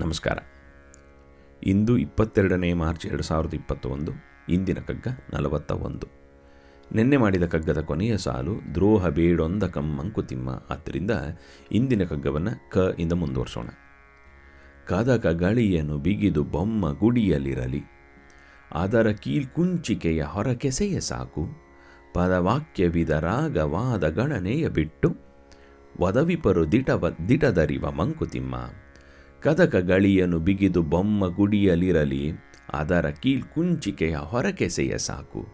ನಮಸ್ಕಾರ. ಇಂದು ಇಪ್ಪತ್ತೆರಡನೇ ಮಾರ್ಚ್ ಎರಡು ಸಾವಿರದ ಇಪ್ಪತ್ತೊಂದು, ಇಂದಿನ ಕಗ್ಗ ನಲವತ್ತ ಒಂದು ನಿನ್ನೆ ಮಾಡಿದ ಕಗ್ಗದ ಕೊನೆಯ ಸಾಲು ದ್ರೋಹ ಬೇಡೊಂದ ಕಮ್ಮಂಕುತಿಮ್ಮ ಆದ್ದರಿಂದ ಇಂದಿನ ಕಗ್ಗವನ್ನು ಕ ಇಂದ ಮುಂದುವರಿಸೋಣ. ಕಾದಾಗ ಗಾಳಿಯನ್ನು ಬಿಗಿದು ಬೊಮ್ಮ ಗುಡಿಯಲ್ಲಿರಲಿ. ಅದರ ಕೀಲ್ಕುಂಚಿಕೆಯ ಹೊರಕೆಸೆಯ ಸಾಕು. ಪದವಾಕ್ಯವಿದ ರಾಗವಾದ ಗಣನೆಯ ಬಿಟ್ಟು, ವದವಿಪರು ದಿಟವ ದಿಟದರಿವ ಮಂಕುತಿಮ್ಮ. ಕದಕ ಗಳಿಯನ್ನು ಬಿಗಿದು ಬೊಮ್ಮ ಗುಡಿಯಲಿರಲಿ, ಅದರ ಕೀಲ್ಕುಂಚಿಕೆಯ ಹೊರಕೆಸೆಯ ಸಾಕು.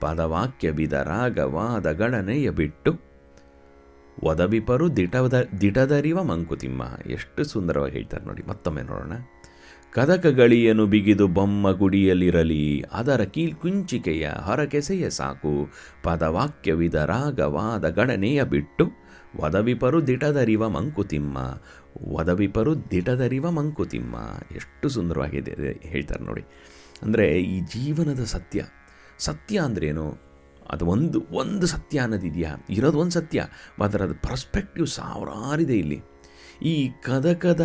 ಪದವಾಕ್ಯವಿದ ರಾಗವಾದ ಗಣನೆಯ ಬಿಟ್ಟು, ಒದವಿಪರು ದಿಟದ ದಿಟದರಿವ ಮಂಕುತಿಮ್ಮ. ಎಷ್ಟು ಸುಂದರವಾಗಿ ಹೇಳ್ತಾರೆ ನೋಡಿ, ಮತ್ತೊಮ್ಮೆ ನೋಡೋಣ. ಕದಕ ಗಳಿಯನ್ನು ಬಿಗಿದು ಬೊಮ್ಮ ಗುಡಿಯಲಿರಲಿ, ಅದರ ಕೀಲ್ಕುಂಚಿಕೆಯ ಹೊರಕೆಸೆಯ ಸಾಕು. ಪದವಾಕ್ಯವಿದ ರಾಗವಾದ ಗಣನೆಯ ಬಿಟ್ಟು ವದವಿಪರು ದಿಟದರಿವ ಮಂಕುತಿಮ್ಮ, ವದವಿಪರು ದಿಟದರಿವ ಮಂಕುತಿಮ್ಮ. ಎಷ್ಟು ಸುಂದರವಾಗಿದೆ ಹೇಳ್ತಾರೆ ನೋಡಿ. ಅಂದರೆ ಈ ಜೀವನದ ಸತ್ಯ. ಸತ್ಯ ಅಂದ್ರೇನು? ಅದು ಒಂದು ಒಂದು ಸತ್ಯ ಅನ್ನೋದಿದೆಯಾ? ಇರೋದು ಒಂದು ಸತ್ಯ. ಅದರ ಪರ್ಸ್ಪೆಕ್ಟಿವ್ ಸಾವಿರಾರಿದೆ ಇಲ್ಲಿ. ಈ ಕದಕದ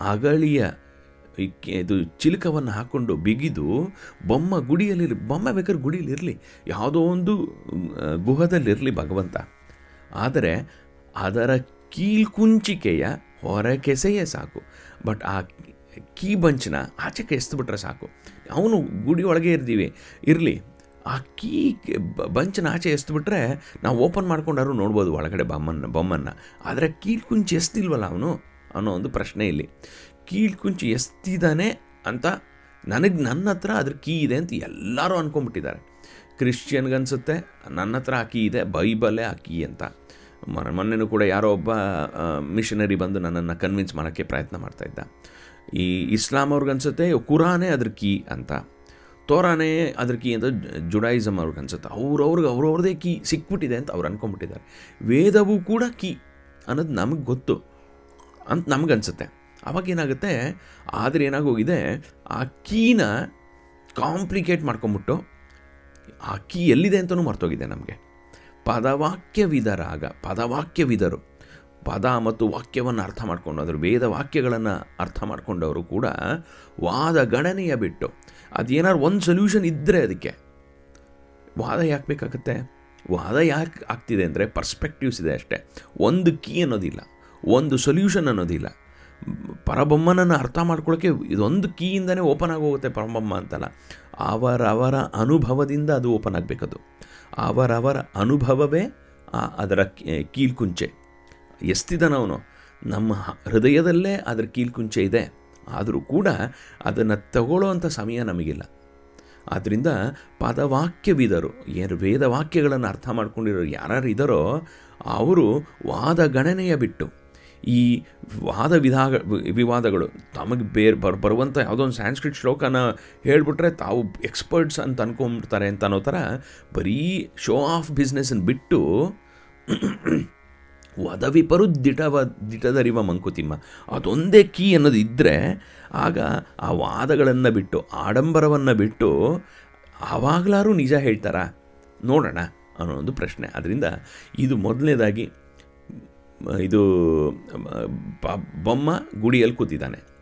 ಅಗಳಿಯ ಇದು ಚಿಲಕವನ್ನು ಹಾಕ್ಕೊಂಡು ಬಿಗಿದು ಬೊಮ್ಮ ಗುಡಿಯಲ್ಲಿರಲಿ ಬೊಮ್ಮ ಬೇಕಾದ್ರೆ ಗುಡಿಯಲ್ಲಿರಲಿ. ಯಾವುದೋ ಒಂದು ಗುಹದಲ್ಲಿರಲಿ ಭಗವಂತ. ಆದರೆ ಅದರ ಕೀಲ್ಕುಂಚಿಕೆಯ ಹೊರಕೆಸೆಯೇ ಸಾಕು. ಬಟ್ ಆ ಕೀ ಬಂಚನ್ನ ಆಚೆಗೆ ಎಸ್ದುಬಿಟ್ರೆ ಸಾಕು. ಅವನು ಗುಡಿ ಒಳಗೆ ಇರ್ತೀವಿ. ಇರಲಿ. ಆ ಕೀ ಬಂಚನ ಆಚೆ ಎಸ್ದುಬಿಟ್ರೆ ನಾವು ಓಪನ್ ಮಾಡ್ಕೊಂಡಾರು ನೋಡ್ಬೋದು ಒಳಗಡೆ ಬೊಮ್ಮನ್ನ ಬೊಮ್ಮನ್ನು. ಆದರೆ ಕೀಳ್ಕುಂಚಿ ಎಸ್ತಿಲ್ವಲ್ಲ ಅವನು? ಅನ್ನೋ ಒಂದು ಪ್ರಶ್ನೆ ಇಲ್ಲಿ. ಕೀಳ್ಕುಂಚಿ ಎಸ್ತಿದ್ದಾನೆ ಅಂತ ನನಗೆ ನನ್ನ ಹತ್ರ ಅದ್ರ ಕೀ ಇದೆ ಅಂತ ಎಲ್ಲರೂ ಅಂದ್ಕೊಂಬಿಟ್ಟಿದ್ದಾರೆ ಕ್ರಿಶ್ಚಿಯನ್ಗನ್ಸುತ್ತೆ. ನನ್ನ ಹತ್ರ ಆ ಕೀ ಇದೆ. ಬೈಬಲೇ ಆ ಕೀ ಅಂತ. ಮೊನ್ನೆನೂ ಕೂಡ ಯಾರೋ ಒಬ್ಬ ಮಿಷನರಿ ಬಂದು ನನ್ನನ್ನು ಕನ್ವಿನ್ಸ್ ಮಾಡೋಕ್ಕೆ ಪ್ರಯತ್ನ ಮಾಡ್ತಾ ಇದ್ದ. ಈ ಇಸ್ಲಾಂ ಅವ್ರಿಗನ್ಸುತ್ತೆ, ಕುರಾನೇ ಅದ್ರ ಕೀ ಅಂತ. ತೋರಾನೇ ಅದ್ರ ಕೀ ಅಂತ ಜುಡಾಯಿಸಮ್ ಅವ್ರಿಗೆ ಅನ್ಸುತ್ತೆ ಅವ್ರವ್ರಿಗೆ, ಅವ್ರವ್ರದೇ ಕೀ ಸಿಕ್ಬಿಟ್ಟಿದೆ ಅಂತ ಅವ್ರು ಅನ್ಕೊಂಬಿಟ್ಟಿದ್ದಾರೆ. ವೇದವೂ ಕೂಡ ಕೀ ಅನ್ನೋದು ನಮಗೆ ಗೊತ್ತು ಅಂತ ನಮಗನ್ಸುತ್ತೆ. ಅವಾಗ ಏನಾಗುತ್ತೆ, ಆದರೆ ಏನಾಗೋಗಿದೆ, ಆ ಕೀನ ಕಾಂಪ್ಲಿಕೇಟ್ ಮಾಡ್ಕೊಂಬಿಟ್ಟು, ಆ ಕೀ ಎಲ್ಲಿದೆ ಅಂತಲೂ ಮರ್ತೋಗಿದೆ ನಮಗೆ. ಪದವಾಕ್ಯವಿದ ರಾಗ ಪದವಾಕ್ಯವಿದರು. ಪದ ಮತ್ತು ವಾಕ್ಯವನ್ನು ಅರ್ಥ ಮಾಡ್ಕೊಂಡು, ಅದರ ವೇದ ವಾಕ್ಯಗಳನ್ನು ಅರ್ಥ ಮಾಡ್ಕೊಂಡವರು ಕೂಡ ವಾದ ಗಣನೆಯ ಬಿಟ್ಟು, ಅದೇನಾದ್ರು ಒಂದು ಸೊಲ್ಯೂಷನ್ ಇದ್ದರೆ ಅದಕ್ಕೆ. ವಾದ ಯಾಕೆ ಬೇಕಾಗುತ್ತೆ? ವಾದ ಯಾಕೆ ಆಗ್ತಿದೆ ಅಂದರೆ ಪರ್ಸ್ಪೆಕ್ಟಿವ್ಸ್ ಇದೆ ಅಷ್ಟೇ. ಒಂದು ಕೀ ಅನ್ನೋದಿಲ್ಲ. ಒಂದು ಸೊಲ್ಯೂಷನ್ ಅನ್ನೋದಿಲ್ಲ. ಪರಬೊಮ್ಮನನ್ನು ಅರ್ಥ ಮಾಡ್ಕೊಳ್ಳೋಕ್ಕೆ ಇದೊಂದು ಕೀಯಿಂದನೇ ಓಪನ್ ಆಗೋಗುತ್ತೆ ಪರಬೊಮ್ಮ ಅಂತಲ್ಲ. ಅವರವರ ಅನುಭವದಿಂದ ಅದು ಓಪನ್ ಆಗಬೇಕದು. ಅವರವರ ಅನುಭವವೇ ಅದರ ಕೀಲ್ಕುಂಚೆ ಎಸ್ತಿದನವನು ನಮ್ಮ ಹೃದಯದಲ್ಲೇ ಅದರ ಕೀಲ್ಕುಂಚೆ ಇದೆ. ಆದರೂ ಕೂಡ ಅದನ್ನು ತಗೊಳ್ಳೋವಂಥ ಸಮಯ ನಮಗಿಲ್ಲ. ಆದ್ದರಿಂದ ಪದವಾಕ್ಯವಿದರು. ಏನು ವೇದ ವಾಕ್ಯಗಳನ್ನು ಅರ್ಥ ಮಾಡ್ಕೊಂಡಿರೋ ಯಾರು ಇದ್ದಾರೋ ಅವರು ವಾದ ಗಣನೆಯ ಬಿಟ್ಟು ಈ ವಾದ ವಿಧಾಗ, ವಿವಾದಗಳು ತಮಗೆ ಬೇರೆ ಬರ್, ಬರುವಂಥ ಯಾವುದೋ ಒಂದು ಸ್ಯಾನ್ಸ್ಕ್ರಿಟ್ ಶ್ಲೋಕನ ಹೇಳಿಬಿಟ್ರೆ ತಾವು ಎಕ್ಸ್ಪರ್ಟ್ಸ್ ಅಂತ ಅನ್ಕೊಂಬಿಡ್ತಾರೆ ಅಂತ ಅನ್ನೋ ಥರ ಬರೀ ಶೋ ಆಫ್ ಬಿಸ್ನೆಸ್ಸನ್ನು ಬಿಟ್ಟು ವದವಿಪರು ದಿಟವ ದಿಟದರಿವ ಮಂಕುತಿಮ್ಮ. ಅದೊಂದೇ ಕೀ ಅನ್ನೋದು ಇದ್ದರೆ ಆಗ ಆ ವಾದಗಳನ್ನು ಬಿಟ್ಟು, ಆಡಂಬರವನ್ನು ಬಿಟ್ಟು ಆವಾಗಲಾರು ನಿಜ ಹೇಳ್ತಾರಾ? ನೋಡೋಣ ಅನ್ನೋ ಒಂದು ಪ್ರಶ್ನೆ. ಅದರಿಂದ ಇದು ಮೊದಲನೇದಾಗಿ ಇದು ಬೊಮ್ಮ ಗುಡಿಯಲ್ಲಿ ಕೂತಿದ್ದಾನೆ.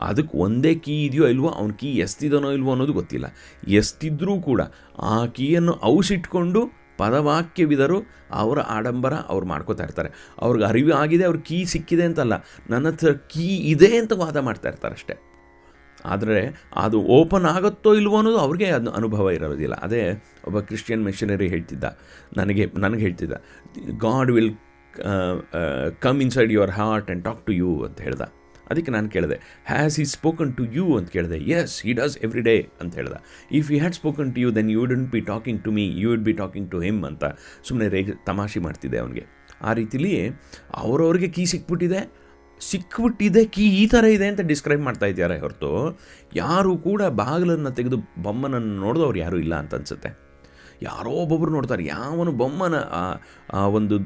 ಅದಕ್ಕೆ ಒಂದೇ ಕೀ ಇದೆಯೋ ಇಲ್ವೋ, ಅವನ ಕೀ ಎಸ್ತಿದನೋ ಇಲ್ವೋ ಅನ್ನೋದು ಗೊತ್ತಿಲ್ಲ. ಎಸ್ತಿದ್ರೂ ಕೂಡ ಆ ಕೀಯನ್ನು ಔಷಿಟ್ಕೊಂಡು ಪದವಾಕ್ಯವಿದರು ಅವರ ಆಡಂಬರ ಅವ್ರು ಮಾಡ್ಕೋತಾ ಇರ್ತಾರೆ. ಅವ್ರಿಗೆ ಅರಿವು ಆಗಿದೆ ಅವ್ರ ಕೀ ಸಿಕ್ಕಿದೆ ಅಂತಲ್ಲ. ನನ್ನ ಹತ್ರ ಕೀ ಇದೆ ಅಂತ ವಾದ ಮಾಡ್ತಾ ಇರ್ತಾರೆ ಅಷ್ಟೇ. ಆದರೆ ಅದು ಓಪನ್ ಆಗುತ್ತೋ ಇಲ್ವೋ ಅನ್ನೋದು ಅವ್ರಿಗೆ ಅದು ಅನುಭವ ಇರೋದಿಲ್ಲ. ಅದೇ ಒಬ್ಬ ಕ್ರಿಶ್ಚಿಯನ್ ಮಿಷನರಿ ಹೇಳ್ತಿದ್ದ. ನನಗೆ ನನಗೆ ಹೇಳ್ತಿದ್ದ. God will come inside your heart and talk to you ಅಂತ ಹೇಳ್ದ. ಅದಕ್ಕೆ ನಾನು ಕೇಳಿದೆ ಹ್ಯಾಸ್ ಈ ಸ್ಪೋಕನ್ ಟು ಯು ಅಂತ ಕೇಳಿದೆ yes he does every day ಅಂತ ಹೇಳ್ದ. If you had spoken to you then you would be talking to me you would be talking to him ಅಂತ ಸುಮ್ಮನೆ ರೇಗ, ತಮಾಷೆ ಮಾಡ್ತಿದ್ದೆ ಅವನಿಗೆ. ಆ ರೀತಿಲಿ ಅವರವ್ರಿಗೆ ಕೀ ಸಿಕ್ಬಿಟ್ಟಿದೆ ಸಿಕ್ಬಿಟ್ಟಿದೆ ಕೀ ಈ ಥರ ಇದೆ ಅಂತ ಡಿಸ್ಕ್ರೈಬ್ ಮಾಡ್ತಾ ಇದ್ದಾರೆ ಹೊರತು, ಯಾರೂ ಕೂಡ ಬಾಗಿಲನ್ನು ತೆಗೆದು ಬೊಮ್ಮನನ್ನು ನೋಡಿದವ್ರು ಯಾರೂ ಇಲ್ಲ ಅಂತ ಅನ್ಸುತ್ತೆ. ಯಾರೋ ಒಬ್ಬೊಬ್ರು ನೋಡ್ತಾರೆ, ಯಾವನು ಬೊಮ್ಮನ, ಆ- ಒಂದು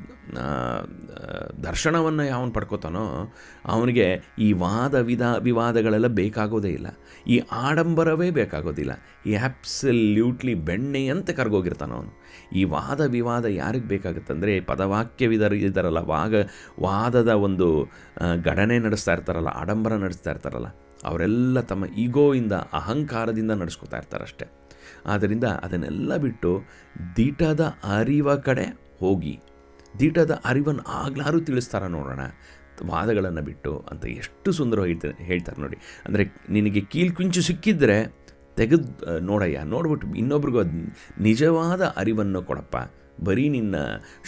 ದರ್ಶನವನ್ನು ಯಾವನು ಪಡ್ಕೋತಾನೋ, ಅವನಿಗೆ ಈ ವಾದ ವಿಧ, ವಿವಾದಗಳೆಲ್ಲ ಬೇಕಾಗೋದೇ ಇಲ್ಲ. ಈ ಆಡಂಬರವೇ ಬೇಕಾಗೋದಿಲ್ಲ ಈ ಆ್ಯಪ್ಸಲ್ಯೂಟ್ಲಿ ಬೆಣ್ಣೆಯಂತೆ ಕರ್ಗೋಗಿರ್ತಾನೆ ಅವನು. ಈ ವಾದ, ವಿವಾದ ಯಾರಿಗೆ ಬೇಕಾಗುತ್ತಂದರೆ ಪದವಾಕ್ಯವಿದರ ಇದಾರಲ್ಲ, ವಾಗ, ವಾದದ ಒಂದು ಘಟನೆ ನಡೆಸ್ತಾ ಇರ್ತಾರಲ್ಲ, ಆಡಂಬರ ನಡೆಸ್ತಾ ಇರ್ತಾರಲ್ಲ, ಅವರೆಲ್ಲ ತಮ್ಮ ಈಗೋಯಿಂದ, ಅಹಂಕಾರದಿಂದ ನಡೆಸ್ಕೊತಾ ಇರ್ತಾರೆ ಅಷ್ಟೇ ಆದ್ದರಿಂದ ಅದನ್ನೆಲ್ಲ ಬಿಟ್ಟು ದೀಟಾದ ಅರಿವ ಕಡೆ ಹೋಗಿ. ದೀಟಾದ ಅರಿವನ್ನು ಆಗ್ಲಾರು ತಿಳಿಸ್ತಾರ ನೋಡೋಣ. ವಾದಗಳನ್ನು ಬಿಟ್ಟು ಅಂತ ಎಷ್ಟು ಸುಂದರವಾಗಿ ಹೇಳ್ತಾರೆ ನೋಡಿ. ಅಂದರೆ ನಿನಗೆ ಕೀಲ್ಕುಂಚು ಸಿಕ್ಕಿದ್ರೆ ತೆಗೆದು, ನೋಡಯ್ಯ, ನೋಡ್ಬಿಟ್ಟು ಇನ್ನೊಬ್ರಿಗೂ ಅದು ನಿಜವಾದ ಅರಿವನ್ನು ಕೊಡಪ್ಪ. ಬರೀ ನಿನ್ನ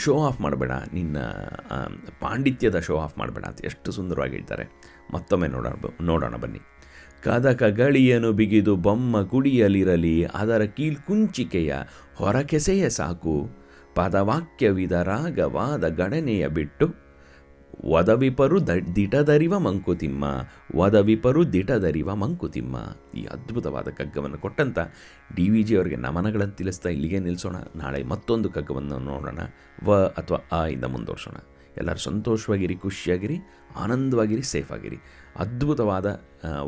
ಶೋ ಆಫ್ ಮಾಡಬೇಡ, ನಿನ್ನ ಪಾಂಡಿತ್ಯದ ಶೋ ಆಫ್ ಮಾಡಬೇಡ ಅಂತ ಎಷ್ಟು ಸುಂದರವಾಗಿ ಹೇಳ್ತಾರೆ. ಮತ್ತೊಮ್ಮೆ ನೋಡೋಣ ನೋಡೋಣ ಬನ್ನಿ. ಕದಕ ಗಳಿಯನು ಬಿಗಿದು ಬೊಮ್ಮ ಕುಡಿಯಲಿರಲಿ, ಅದರ ಕೀಲ್ಕುಂಚಿಕೆಯ ಹೊರಕೆಸೆಯ ಸಾಕು. ಪದವಾಕ್ಯವಿದ ರಾಗವಾದ ಗಣನೆಯ ಬಿಟ್ಟು, ವದವಿಪರು ದಿಟದರಿವ ಮಂಕುತಿಮ್ಮ, ವದವಿಪರು ದಿಟದರಿವ ಮಂಕುತಿಮ್ಮ. ಈ ಅದ್ಭುತವಾದ ಕಗ್ಗವನ್ನು ಕೊಟ್ಟಂತ ಡಿ ವಿ ಜಿ ಅವರಿಗೆ ನಮನಗಳನ್ನು ತಿಳಿಸ್ತಾ ಇಲ್ಲಿಗೆ ನಿಲ್ಲಿಸೋಣ ನಾಳೆ ಮತ್ತೊಂದು ಕಗ್ಗವನ್ನು ನೋಡೋಣ. ವ ಅಥವಾ ಆ ಇಂದ ಮುಂದುವರ್ಸೋಣ. ಎಲ್ಲರೂ ಸಂತೋಷವಾಗಿರಿ ಖುಷಿಯಾಗಿರಿ ಆನಂದವಾಗಿರಿ ಸೇಫ್ ಆಗಿರಿ ಅದ್ಭುತವಾದ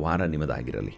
ವಾರ ನಿಮ್ಮದಾಗಿರಲಿ.